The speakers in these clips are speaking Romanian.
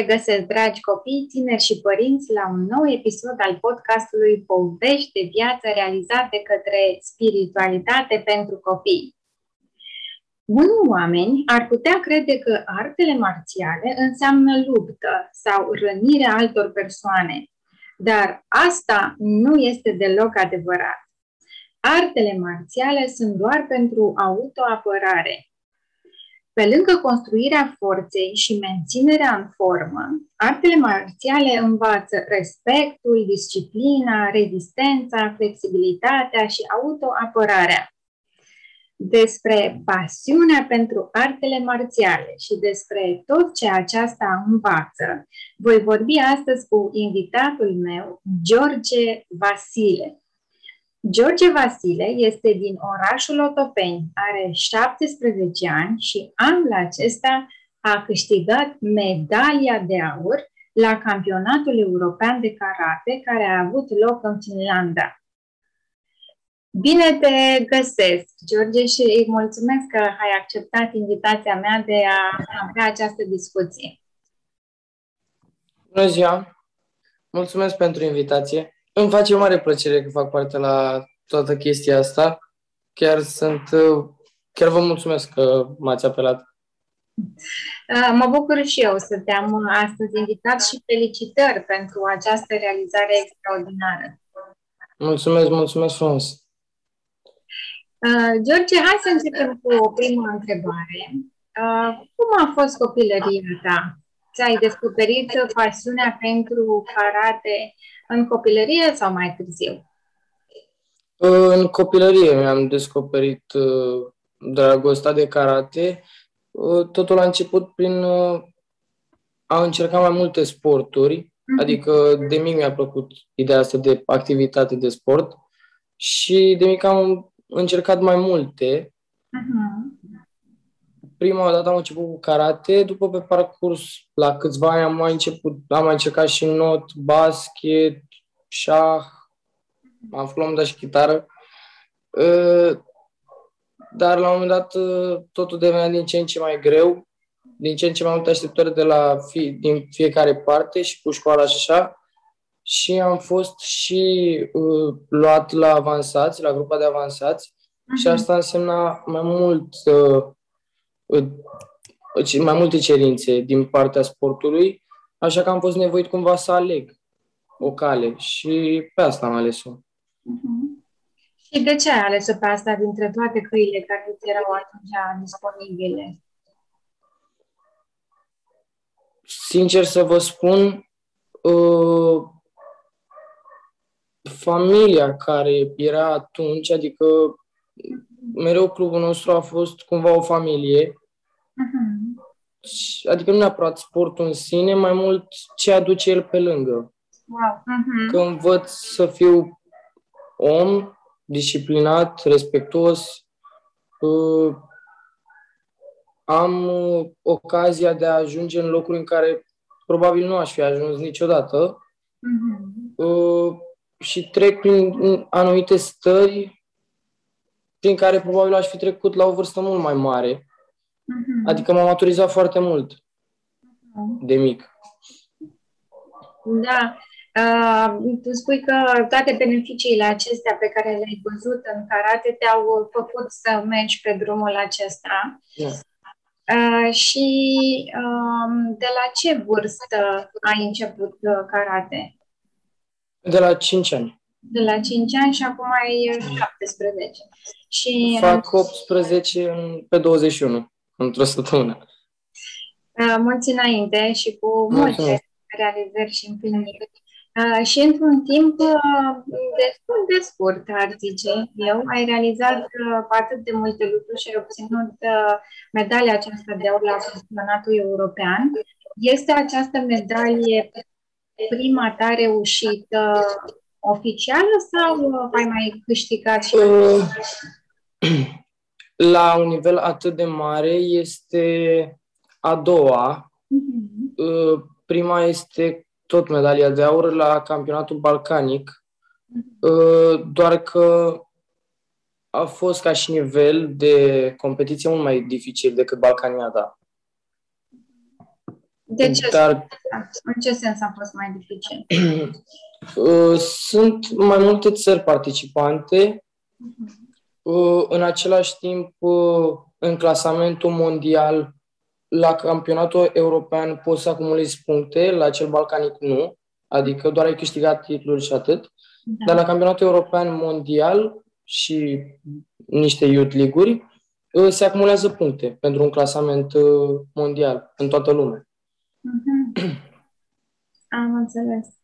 Bine vă regăsesc, dragi copii, tineri și părinți, la un nou episod al podcastului Povești de viață realizate către spiritualitate pentru copii. Unii oameni ar putea crede că artele marțiale înseamnă luptă sau rănirea altor persoane, dar asta nu este deloc adevărat. Artele marțiale sunt doar pentru autoapărare, pe lângă construirea forței și menținerea în formă, artele marțiale învață respectul, disciplina, rezistența, flexibilitatea și autoapărarea. Despre pasiunea pentru artele marțiale și despre tot ce aceasta învață, voi vorbi astăzi cu invitatul meu, George Vasile. George Vasile este din orașul Otopeni, are 17 ani și anul acesta a câștigat medalia de aur la campionatul european de karate care a avut loc în Finlanda. Bine te găsesc, George, și îi mulțumesc că ai acceptat invitația mea de a avea această discuție. Bună ziua! Mulțumesc pentru invitație. Îmi face o mare plăcere că fac parte la toată chestia asta. Chiar sunt, chiar vă mulțumesc că m-ați apelat. Uh, mă bucur și eu să te-am astăzi invitat și felicitări pentru această realizare extraordinară. Mulțumesc, mulțumesc frumos. Uh, George, hai să începem cu o primă întrebare. Uh, cum a fost copilăria ta? Ți-ai descoperit pasiunea pentru karate în copilărie sau mai târziu? În copilărie mi-am descoperit uh, dragostea de karate. Uh, totul a început prin uh, a încerca mai multe sporturi, mm-hmm. adică de mic mi-a plăcut ideea asta de activitate de sport și de mic am încercat mai multe. Mm-hmm. Prima dată am început cu karate, după pe parcurs, la câțiva ani am mai început, am mai încercat și not, basket, șah, am făcut la și chitară. Ă, dar la un moment dat ă, totul devenea din ce în ce mai greu, din ce în ce mai multe așteptări de la fi, din fiecare parte și cu școala și așa. Și am fost și uh, luat la avansați, la grupa de avansați uh-huh. și mhm. asta însemna mai mult uh, uh, mai multe cerințe din partea sportului, așa că am fost nevoit cumva să aleg o cale și pe asta am ales-o. Uh-huh. Și de ce ai ales-o pe asta dintre toate căile care ți erau atunci disponibile? Sincer să vă spun, uh, familia care era atunci, adică mereu clubul nostru a fost cumva o familie, uh-huh. adică nu neapărat sportul în sine, mai mult ce aduce el pe lângă. Wow. Uh-huh. Că învăț să fiu om, disciplinat, respectuos. Uh, am uh, ocazia de a ajunge în locuri în care probabil nu aș fi ajuns niciodată. Uh-huh. Uh, și trec prin anumite stări prin care probabil aș fi trecut la o vârstă mult mai mare. Uh-huh. Adică m-am maturizat foarte mult uh-huh. de mic. Da. Uh, tu spui că toate beneficiile acestea pe care le-ai văzut în karate te-au făcut să mergi pe drumul acesta. Yeah. Uh, și uh, de la ce vârstă ai început uh, karate? De la 5 ani. De la 5 ani și acum ai 17. Și, Fac 18 în, pe 21, într-o săptămână. Uh, mulți înainte și cu multe realizări și împliniri. Uh, și într-un timp uh, destul de scurt, ar zice eu, ai realizat uh, atât de multe lucruri și ai obținut uh, medalia aceasta de aur la campionatul european. Este această medalie prima ta reușită oficială sau uh, ai mai câștigat și uh, La un nivel atât de mare este a doua. Uh-huh. Prima este tot medalia de aur la campionatul balcanic, uh, doar că a fost ca și nivel de competiție mult mai dificil decât Balcaniada. De ce? Dar... În ce sens a fost mai dificil? Uh, sunt mai multe țări participante. Uh-huh. În același timp, uh, în clasamentul mondial, la campionatul european poți să acumulezi puncte, la cel balcanic nu, adică doar ai câștigat titluri și atât. Da. Dar la campionatul european mondial și niște youth league-uri uh, se acumulează puncte pentru un clasament mondial în toată lumea. Uh-huh. Am înțeles.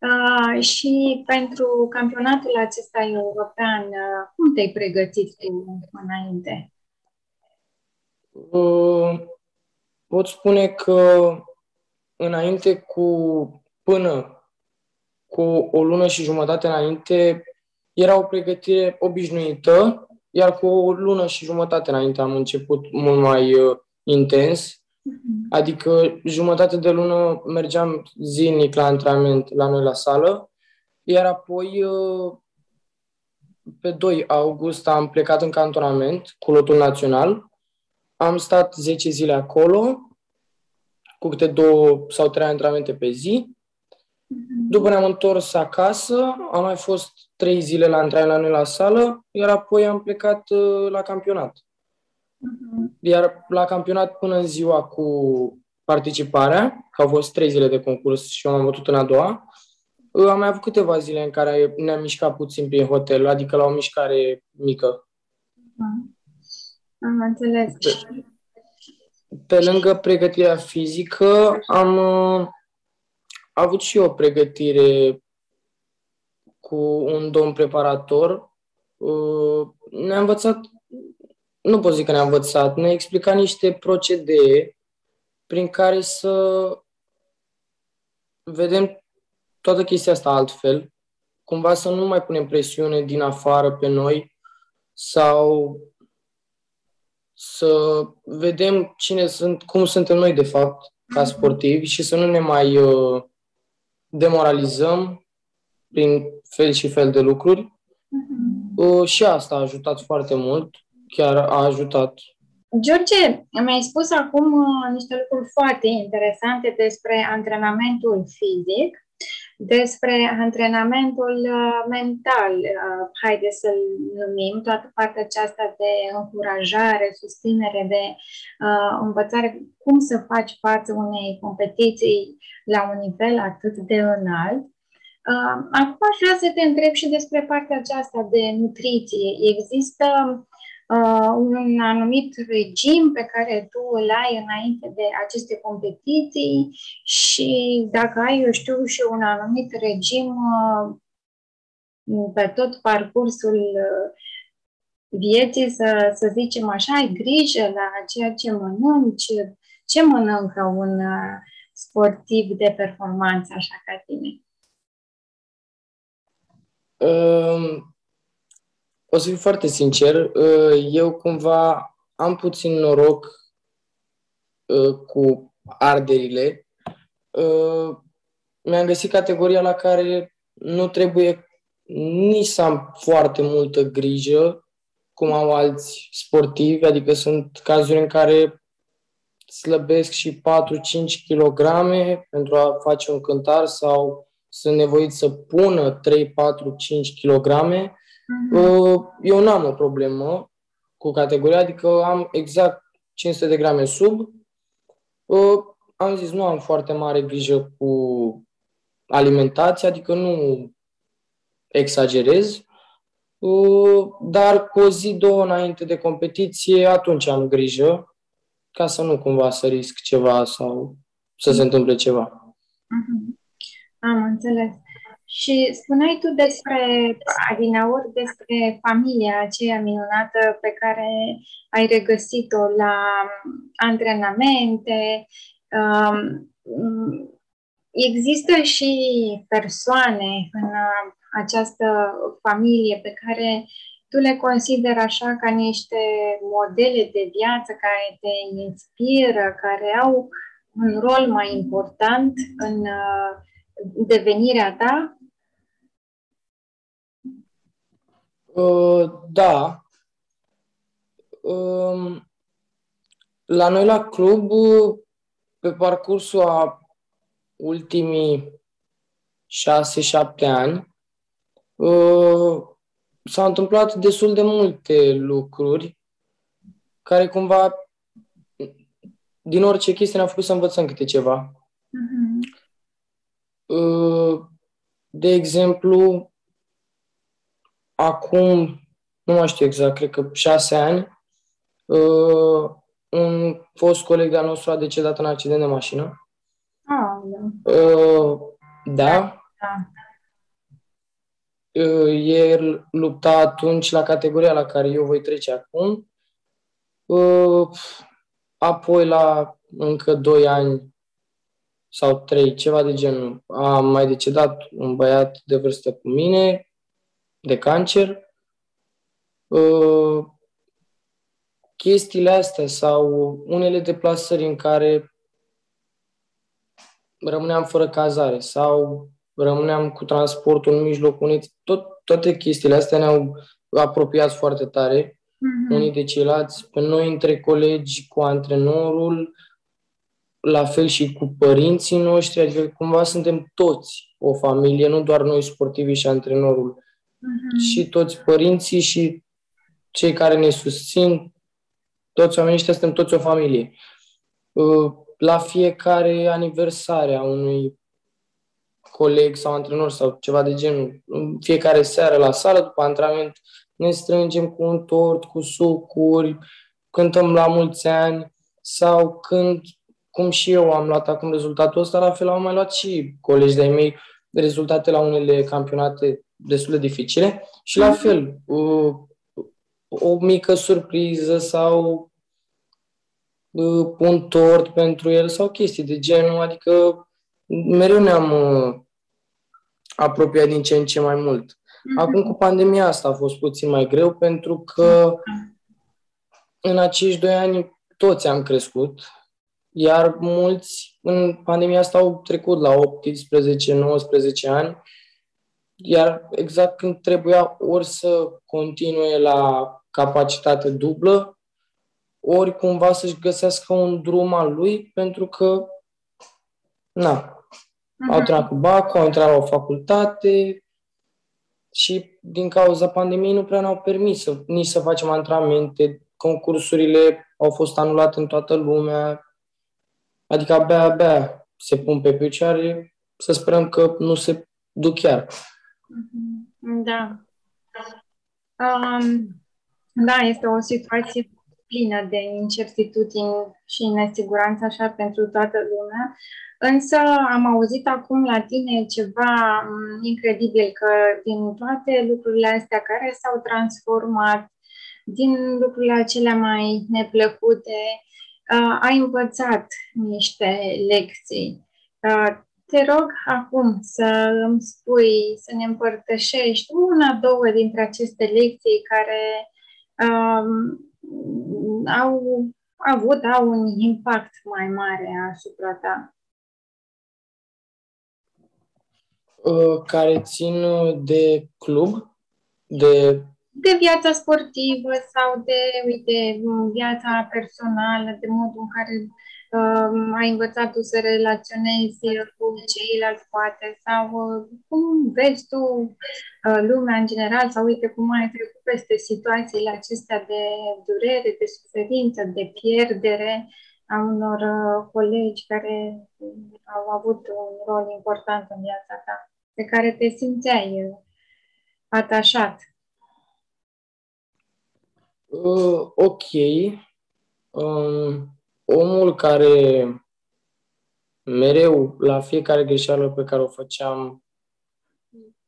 Uh, și pentru campionatul acesta european, uh, cum te-ai pregătit tu înainte? Uh, pot spune că înainte cu până cu o lună și jumătate înainte era o pregătire obișnuită, iar cu o lună și jumătate înainte am început mult mai uh, intens Mhm. Adică jumătate de lună mergeam zilnic la antrenament la noi la sală, iar apoi uh, pe 2 august am plecat în cantonament cu lotul național. Am stat 10 zile acolo, cu câte două sau trei antrenamente pe zi. Mhm. După ne-am întors acasă, am mai fost trei zile la antrenament la noi la sală, iar apoi am plecat uh, la campionat. Uh-huh. Iar la campionat până în ziua cu participarea, că au fost trei zile de concurs și eu am bătut în a doua, am mai avut câteva zile în care ne-am mișcat puțin prin hotel, adică la o mișcare mică. Uh-huh. Am înțeles. Pe, pe lângă pregătirea fizică, am uh, avut și o pregătire cu un domn preparator. Uh, ne-a învățat nu pot zic că ne-a învățat, ne-a explicat niște procedee prin care să vedem toată chestia asta altfel, cumva să nu mai punem presiune din afară pe noi sau să vedem cine sunt, cum suntem noi de fapt ca mhm. sportivi și să nu ne mai uh, demoralizăm prin fel și fel de lucruri. Uh-huh. Uh, și asta a ajutat foarte mult chiar a ajutat. George, mi-ai spus acum uh, niște lucruri foarte interesante despre antrenamentul fizic, despre antrenamentul uh, mental, uh, haideți să-l numim, toată partea aceasta de încurajare, susținere, de uh, învățare, cum să faci față unei competiții la un nivel atât de înalt. Uh, acum aș vrea să te întreb și despre partea aceasta de nutriție. Există uh, un anumit regim pe care tu îl ai înainte de aceste competiții și dacă ai, eu știu, și un anumit regim uh, pe tot parcursul uh, vieții, să, să zicem așa, ai grijă la ceea ce mănânci, ce mănâncă un uh, sportiv de performanță așa ca tine? Um, o să fiu foarte sincer, uh, eu cumva am puțin noroc uh, cu arderile. Uh, mi-am găsit categoria la care nu trebuie nici să am foarte multă grijă, cum au alți sportivi, adică sunt cazuri în care slăbesc și 4-5 kg pentru a face un cântar sau sunt nevoit să pună 3, 4, 5 kg Uh-huh. Eu nu am o problemă cu categoria, adică am exact 500 de grame sub. Uh, am zis, nu am foarte mare grijă cu alimentația, adică nu exagerez, uh, dar cu o zi, două înainte de competiție, atunci am grijă ca să nu cumva să risc ceva sau să se întâmple ceva. Uh-huh. Am înțeles. Și spuneai tu despre, Adinaur, despre familia aceea minunată pe care ai regăsit-o la antrenamente. Um, există și persoane în această familie pe care tu le consideri așa ca niște modele de viață care te inspiră, care au un rol mai important în uh, devenirea ta? Uh, da. Uh, la noi la club, pe parcursul a ultimii șase-șapte ani uh, s-au întâmplat destul de multe lucruri care cumva din orice chestie ne-au făcut să învățăm câte ceva. Uh-huh. De exemplu, acum, nu mai știu exact, cred că șase ani, uh, un fost coleg de-al nostru a decedat în accident de mașină. Ah, da. Uh, da. da. Uh, el lupta atunci la categoria la care eu voi trece acum. Uh, apoi, la încă doi ani sau trei, ceva de genul, a mai decedat un băiat de vârstă cu mine, de cancer. Uh, chestiile astea sau unele deplasări în care rămâneam fără cazare sau rămâneam cu transportul în mijloc unit, tot, toate chestiile astea ne-au apropiat foarte tare mm-hmm. unii de ceilalți, pe noi între colegi, cu antrenorul, la fel și cu părinții noștri, adică cumva suntem toți o familie, nu doar noi sportivii și antrenorul, mm-hmm. și toți părinții și cei care ne susțin, toți oamenii ăștia suntem toți o familie. Uh, la fiecare aniversare a unui coleg sau antrenor sau ceva de genul, în fiecare seară la sală, după antrenament, ne strângem cu un tort, cu sucuri, cântăm la mulți ani sau când, cum și eu am luat acum rezultatul ăsta, la fel au mai luat și colegi de-ai mei rezultate la unele campionate destul de dificile și la fel o, o mică surpriză sau un tort pentru el sau chestii de genul, adică mereu ne-am apropiat din ce în ce mai mult. Mhm. Acum cu pandemia asta a fost puțin mai greu pentru că în acești doi ani toți am crescut, iar mulți în pandemia asta au trecut la 18-19 ani, iar exact când trebuia ori să continue la capacitate dublă, ori cumva să-și găsească un drum al lui, pentru că, na, uh-huh. au trecut cu BAC, au intrat la o facultate, și din cauza pandemiei nu prea ne-au permis să, nici să facem antrenamente, concursurile au fost anulate în toată lumea, adică abia, abia se pun pe picioare, să sperăm că nu se duc chiar. Mm-hmm. Da. Um, da, este o situație plină de incertitudini și nesiguranță așa pentru toată lumea. Însă am auzit acum la tine ceva mm, incredibil, că din toate lucrurile astea care s-au transformat, din lucrurile acelea mai neplăcute, uh, ai învățat niște lecții. Uh, te rog acum să îmi spui, să ne împărtășești una, două dintre aceste lecții care um, au avut, au un impact mai mare asupra ta. Uh, care țin de club, de... De viața sportivă sau de, uite, viața personală, de modul în care uh, ai învățat tu să relaționezi cu ceilalți, poate, sau uh, cum vezi tu uh, lumea în general, sau uite cum ai trecut peste situațiile acestea de durere, de suferință, de pierdere a unor uh, colegi care au avut un rol important în viața ta pe care te simțeai uh, atașat? Uh, ok. Um, omul care mereu, la fiecare greșeală pe care o făceam,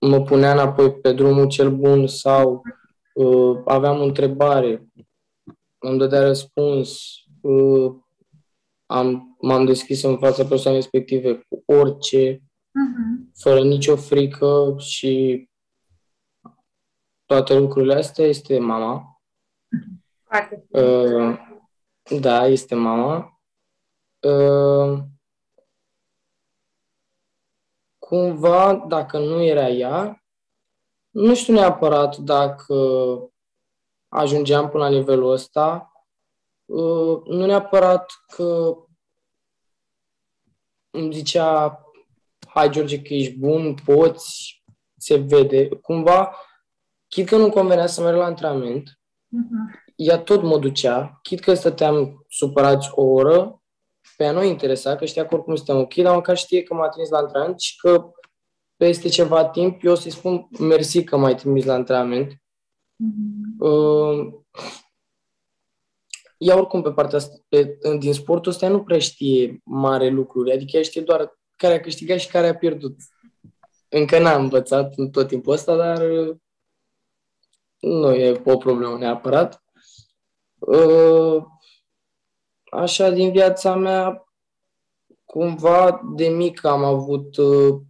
mă punea înapoi pe drumul cel bun sau uh, aveam o întrebare, îmi dădea răspuns, uh, am, m-am deschis în fața persoanei respective cu orice, uh-huh. fără nicio frică și toate lucrurile astea este mama. Uh, da, este mama. Uh, cumva, dacă nu era ea, nu știu neapărat dacă ajungeam până la nivelul ăsta, uh, nu neapărat că îmi zicea, hai George că ești bun, poți, se vede. Cumva, chit că nu convenea să merg la antrenament, uh-huh. Ea tot mă ducea, chit că stăteam supărați o oră, pe ea nu interesa, că știa că oricum suntem ok, dar măcar știe că m-a trimis la antrenament și că peste ceva timp eu o să-i spun mersi că m-ai trimis la antrenament. Mm-hmm. Uh, ea oricum pe partea asta, pe, din sportul ăsta nu prea știe mare lucruri, adică ea știe doar care a câștigat și care a pierdut. Încă n-am învățat în tot timpul ăsta, dar uh, nu e o problemă neapărat. Uh, așa, din viața mea, cumva de mic am avut uh,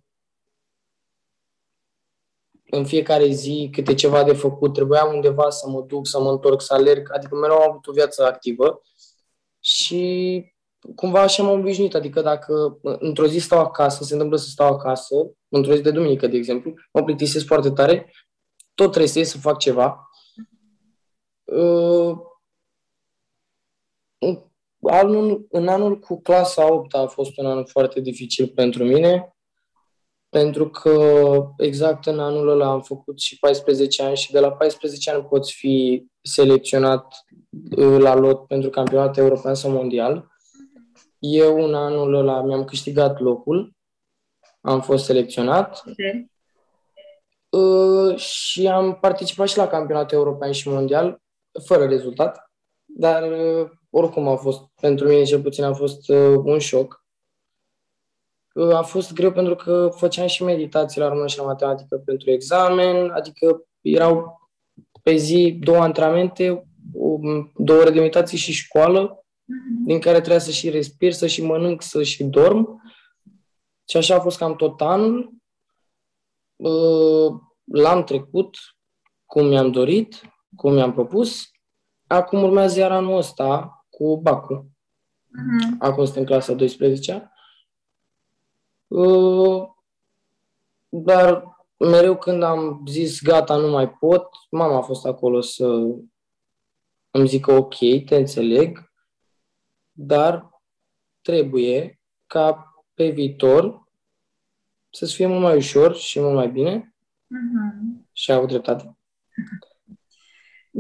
în fiecare zi câte ceva de făcut, trebuia undeva să mă duc, să mă întorc, să alerg, adică mereu am avut o viață activă și cumva așa m-am obișnuit, adică dacă într-o zi stau acasă, se întâmplă să stau acasă, într-o zi de duminică, de exemplu, mă plictisesc foarte tare, tot trebuie să ies să fac ceva. Uh, anul, în anul cu clasa 8 a fost un an foarte dificil pentru mine pentru că exact în anul ăla am făcut și 14 ani și de la 14 ani poți fi selecționat uh, la lot pentru campionat european sau mondial. Eu în anul ăla mi-am câștigat locul, am fost selecționat okay. Uh, și am participat și la campionat european și mondial, fără rezultat, dar uh, oricum a fost, pentru mine cel puțin a fost un șoc a fost greu pentru că făceam și meditații la română și la matematică pentru examen, adică erau pe zi două antrenamente, două ore de meditații și școală, mm-hmm. din care trebuia să și respir, să și mănânc, să și dorm. Și așa a fost cam tot anul. L-am trecut cum mi-am dorit, cum mi-am propus. Acum urmează iar anul ăsta cu Bacu. Mm-hmm. Acum sunt în clasa 12 Uh, dar mereu când am zis gata, nu mai pot, mama a fost acolo să îmi zică ok, te înțeleg, dar trebuie ca pe viitor să-ți fie mult mai ușor și mult mai bine uh-huh. și a avut dreptate.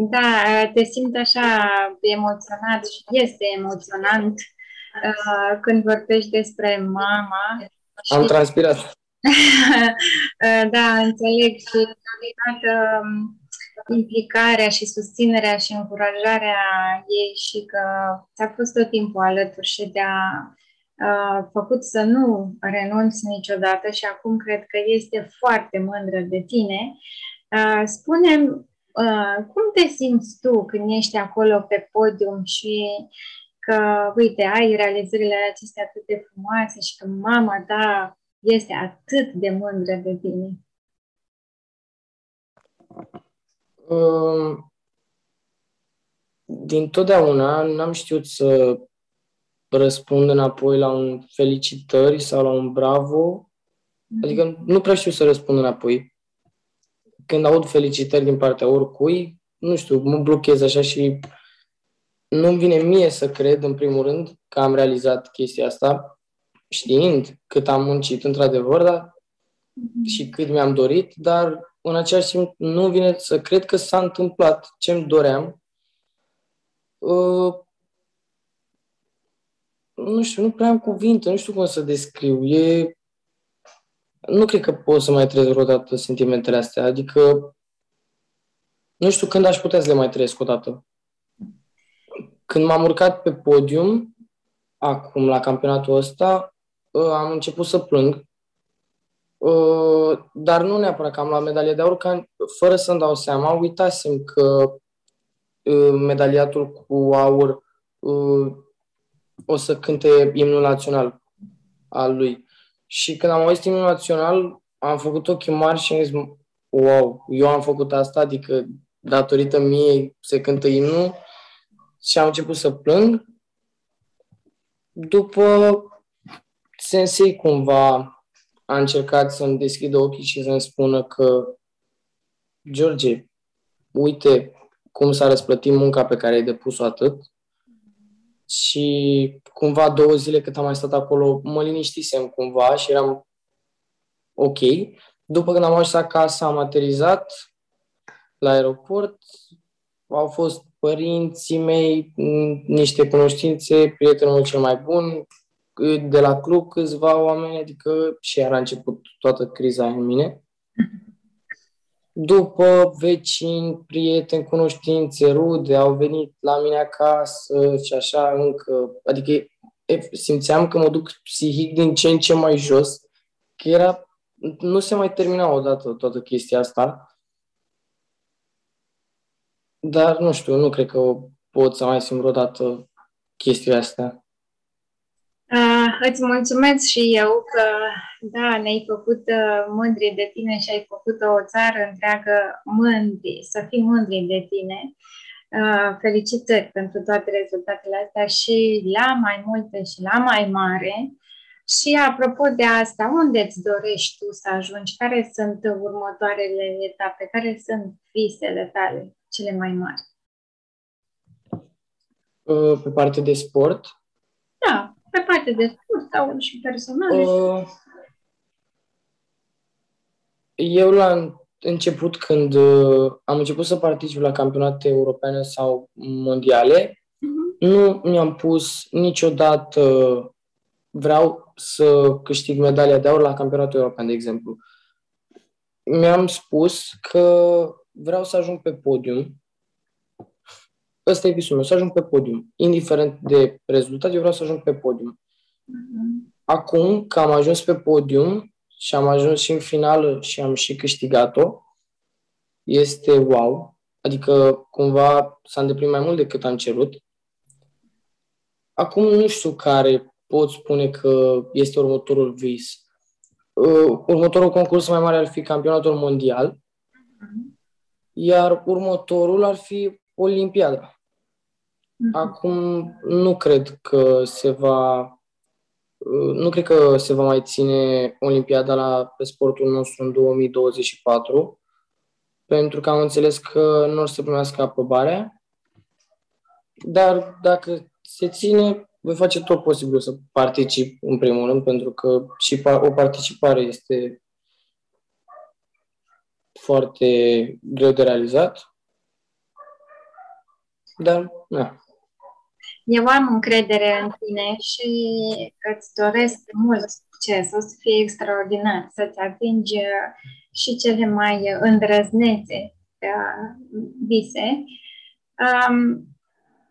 Da, te simt așa emoționat și este emoționant uh, când vorbești despre mama am transpirat. da, înțeleg și toată um, implicarea și susținerea și încurajarea ei și că ți-a fost tot timpul alături și te-a uh, făcut să nu renunți niciodată și acum cred că este foarte mândră de tine. Uh, spune uh, cum te simți tu când ești acolo pe podium și că, uite, ai realizările acestea atât de frumoase și că mama ta este atât de mândră de tine? Um, din totdeauna n-am știut să răspund înapoi la un felicitări sau la un bravo. Mm-hmm. Adică nu prea știu să răspund înapoi. Când aud felicitări din partea oricui, nu știu, mă blochez așa și nu-mi vine mie să cred, în primul rând, că am realizat chestia asta, știind cât am muncit, într-adevăr, dar mm-hmm. și cât mi-am dorit, dar în același timp nu vine să cred că s-a întâmplat ce-mi doream. Uh, nu știu, nu prea am cuvinte, nu știu cum să descriu. E... Nu cred că pot să mai trăiesc vreodată sentimentele astea, adică nu știu când aș putea să le mai trăiesc odată. Când m-am urcat pe podium, acum la campionatul ăsta, ă, am început să plâng, ă, dar nu neapărat că am luat medalie de aur, că fără să-mi dau seama, uitasem că ă, medaliatul cu aur o să cânte imnul național al lui. Și când am auzit imnul național, am făcut ochii mari și am zis, wow, eu am făcut asta, adică datorită mie se cântă imnul și am început să plâng. După Sensei cumva a încercat să-mi deschidă ochii și să-mi spună că George, uite cum s-a răsplătit munca pe care ai depus-o atât și cumva două zile cât am mai stat acolo, mă liniștisem cumva și eram ok. După când am ajuns acasă, am aterizat la aeroport, au fost părinții mei, niște cunoștințe, prietenul meu cel mai bun, de la club câțiva oameni, adică și era început toată criza în mine. După vecini, prieteni, cunoștințe, rude, au venit la mine acasă și așa încă, adică simțeam că mă duc psihic din ce în ce mai jos, că era, nu se mai termina odată toată chestia asta. Dar nu știu, nu cred că pot să mai simt vreodată chestia asta. Uh, îți mulțumesc și eu că, da, ne-ai făcut uh, mândri de tine și ai făcut o țară întreagă mândri, să fii mândri de tine. Uh, felicitări pentru toate rezultatele astea și la mai multe și la mai mare. Și apropo de asta, unde îți dorești tu să ajungi? Care sunt următoarele etape? Care sunt visele tale cele mai mari? Uh, pe partea de sport? Da, pe partea de sport sau și personale? Uh, eu la început, când uh, am început să particip la campionate europene sau mondiale, uh-huh. nu mi-am pus niciodată vreau să câștig medalia de aur la campionatul european, de exemplu. Mi-am spus că vreau să ajung pe podium. Ăsta e visul meu, să ajung pe podium. Indiferent de rezultat, eu vreau să ajung pe podium. Mm-hmm. Acum că am ajuns pe podium și am ajuns și în finală și am și câștigat-o, este wow. Adică cumva s-a îndeplinit mai mult decât am cerut. Acum nu știu care pot spune că este următorul vis. Uh, următorul concurs mai mare ar fi campionatul mondial, mm-hmm. iar următorul ar fi Olimpiada. Mm-hmm. Acum nu cred că se va nu cred că se va mai ține Olimpiada la, pe sportul nostru în 2024, pentru că am înțeles că nu o să primească aprobarea, dar dacă se ține, voi face tot posibil să particip în primul rând, pentru că și o participare este foarte greu de realizat. Dar, na, eu am încredere în tine și îți doresc mult succes, o să fie extraordinar, să-ți atingi uh, și cele mai îndrăznețe uh, vise. Um,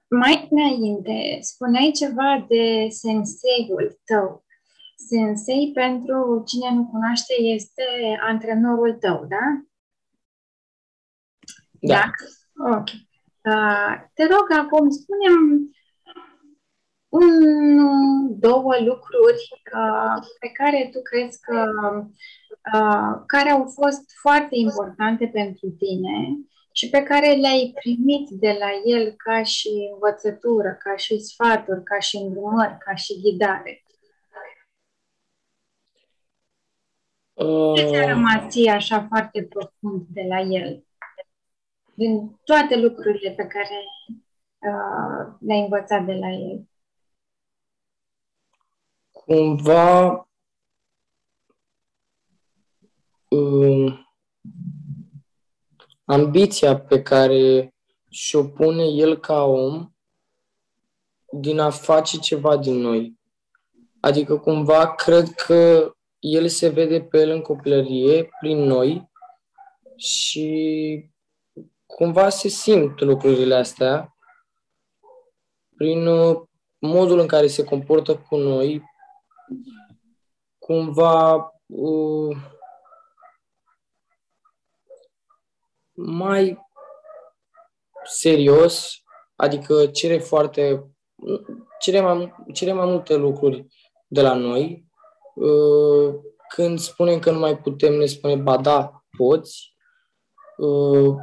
mai înainte, spuneai ceva de senseiul tău. Sensei, pentru cine nu cunoaște, este antrenorul tău, da? Da. da? Ok. Uh, te rog acum, spunem un, două lucruri uh, pe care tu crezi că uh, care au fost foarte importante pentru tine și pe care le-ai primit de la el ca și învățătură, ca și sfaturi, ca și îndrumări, ca și ghidare? Uh... Ce ți-a rămas ție așa foarte profund de la el? Din toate lucrurile pe care uh, le-ai învățat de la el cumva um, ambiția pe care și-o pune el ca om din a face ceva din noi. Adică cumva cred că el se vede pe el în copilărie, prin noi și cumva se simt lucrurile astea prin uh, modul în care se comportă cu noi, cumva uh, mai serios, adică cere foarte, cere mai, cere mai multe lucruri de la noi. Uh, când spunem că nu mai putem, ne spune, ba da, poți. Uh,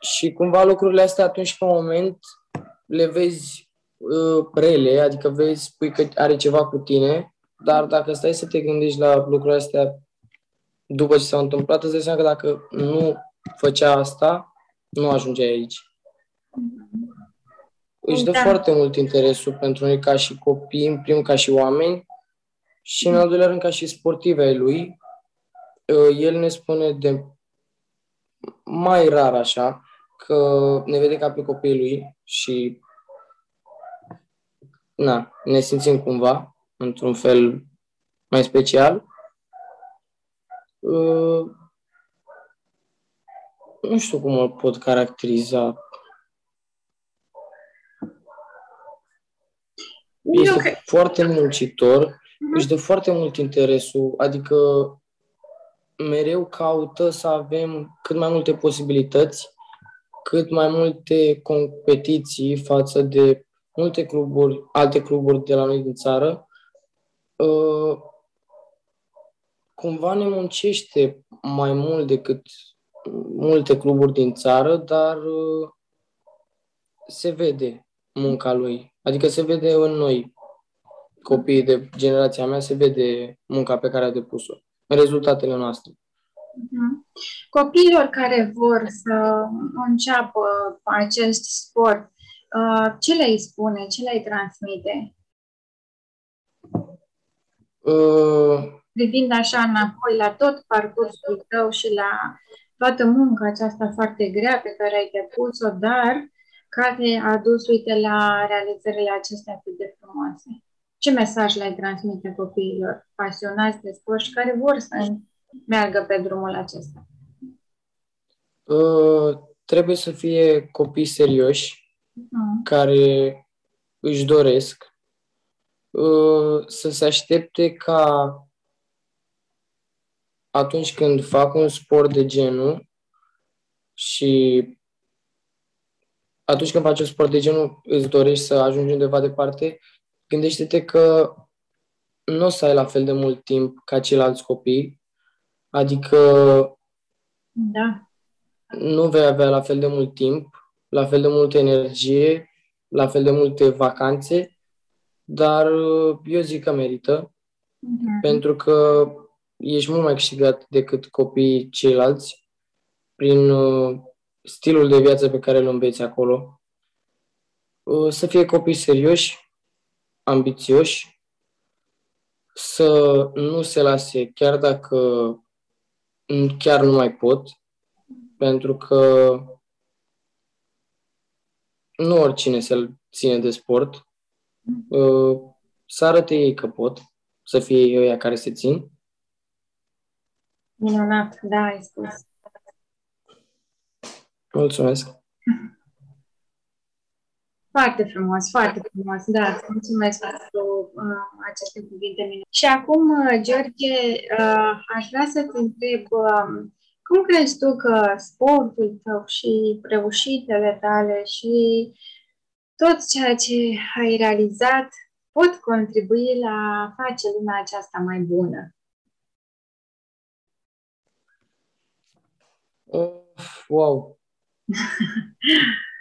și cumva lucrurile astea atunci pe moment le vezi uh, rele, adică vezi, spui că are ceva cu tine, dar dacă stai să te gândești la lucrurile astea după ce s-au întâmplat, îți dai seama că dacă nu făcea asta, nu ajungeai aici. își dă Da. foarte mult interesul pentru noi ca și copii, în primul ca și oameni și în al doilea rând ca și sportivi ai lui. Uh, El ne spune de mai rar așa că ne vede ca pe copiii lui și na, ne simțim cumva într-un fel mai special. Uh, Nu știu cum îl pot caracteriza. Eu Este cred- foarte muncitor, Mhm. își dă foarte mult interesul, adică mereu caută să avem cât mai multe posibilități, cât mai multe competiții față de multe cluburi, alte cluburi de la noi din țară. Uh, Cumva ne muncește mai mult decât multe cluburi din țară, dar uh, se vede munca lui. Adică se vede în noi, copiii de generația mea, se vede munca pe care a depus-o, în rezultatele noastre. Mhm. Copiilor care vor să înceapă acest sport, uh, ce le-ai spune, ce le-ai transmite? Uh, Privind așa înapoi la tot parcursul tău și la toată munca aceasta foarte grea pe care ai depus-o, dar care a dus, uite, la realizările acestea atât de frumoase. Ce mesaj le-ai transmite copiilor pasionați de sport și care vor să meargă pe drumul acesta? uh, trebuie să fie copii serioși, Mhm. care își doresc uh, să se aștepte ca atunci când fac un sport de genul și atunci când faci un sport de genul îți dorești să ajungi undeva departe, gândește-te că nu o să ai la fel de mult timp ca ceilalți copii, adică Da. nu vei avea la fel de mult timp, la fel de multă energie, la fel de multe vacanțe, dar uh, eu zic că merită, Mhm. pentru că ești mult mai câștigat decât copiii ceilalți prin uh, stilul de viață pe care îl înveți acolo. Uh, Să fie copii serioși, ambițioși, să nu se lase chiar dacă mm, chiar nu mai pot, pentru că nu oricine se ține de sport. Uh, Să arate ei că pot, să fie ei ăia care se țin. Minunat, da, ai spus. Mulțumesc! Foarte frumos, foarte frumos. Da, îți mulțumesc pentru uh, aceste cuvinte minunate. Și acum, uh, George, uh, aș vrea să te întreb, uh, cum crezi tu că sportul tău și reușitele tale și tot ceea ce ai realizat pot contribui la a face lumea aceasta mai bună? Uh, wow!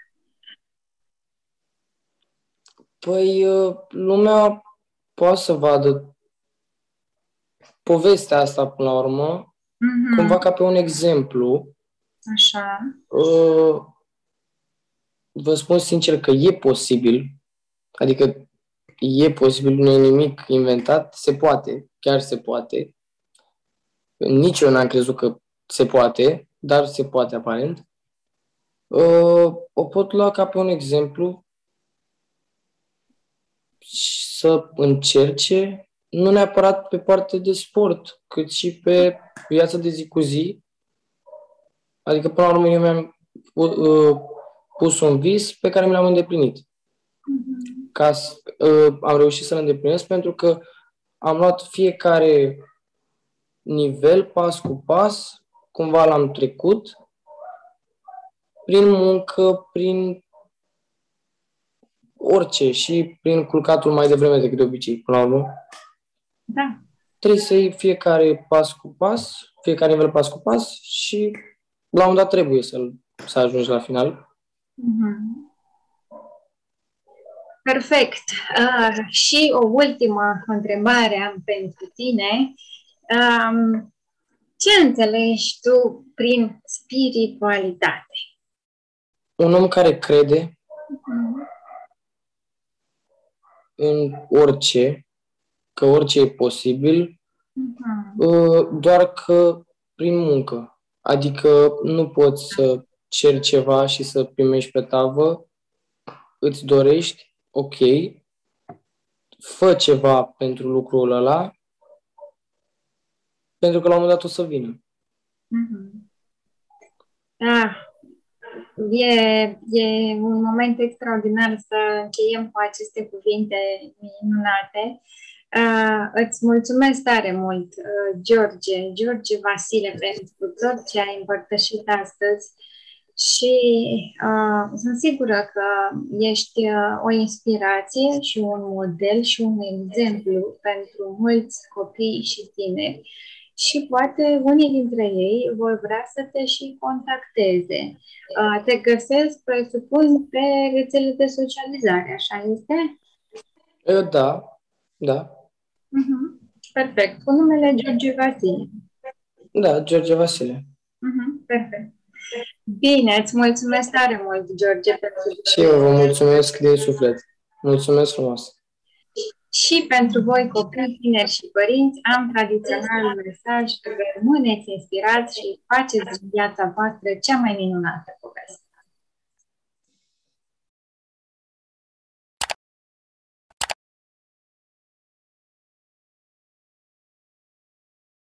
Păi, uh, lumea poate să vadă povestea asta până la urmă, Mhm, cumva ca pe un exemplu. Așa. Uh, Vă spun sincer că e posibil, adică e posibil, nu e nimic inventat, se poate, chiar se poate. Nici eu n-am crezut că se poate, dar se poate aparent. Uh, O pot lua ca pe un exemplu și să încerce, nu neapărat pe partea de sport, cât și pe viața de zi cu zi. Adică, până la urmă, eu mi-am uh, pus un vis pe care mi l-am îndeplinit. Mhm. Ca să, uh, am reușit să-l îndeplinesc pentru că am luat fiecare nivel, pas cu pas, cumva l-am trecut prin muncă, prin orice și prin culcatul mai devreme decât de obicei, până la urmă. Da. Trebuie să iei fiecare pas cu pas, fiecare nivel pas cu pas și la un dat trebuie să, să ajungi la final. Mhm. Perfect. Uh, și o ultimă întrebare am pentru tine. Um, ce înțelegi tu prin spiritualitate? Un om care crede, în orice, că orice e posibil, uh-huh. doar că prin muncă. Adică nu poți să ceri ceva și să primești pe tavă, îți dorești, ok, fă ceva pentru lucrul ăla, pentru că la un moment dat o să vină. Mm-hmm. Ah, e, e un moment extraordinar să încheiem cu aceste cuvinte minunate. Uh, îți mulțumesc tare mult, uh, George, George Vasile, pentru tot ce ai împărtășit astăzi și uh, sunt sigură că ești uh, o inspirație și un model și un exemplu pentru mulți copii și tineri și poate unii dintre ei vor vrea să te și contacteze. Uh, te găsesc, presupun, pe rețele de socializare, așa este? Da, da. Uh-huh. Perfect. Cu numele George Vasile. Da, George Vasile. Uh-huh. Perfect. Bine, îți mulțumesc tare mult, George, pentru Și eu vă mulțumesc din suflet. Mulțumesc frumos. Și pentru voi, copii, tineri și părinți, am tradiționalul mesaj că rămâneți inspirați și faceți viața voastră cea mai minunată.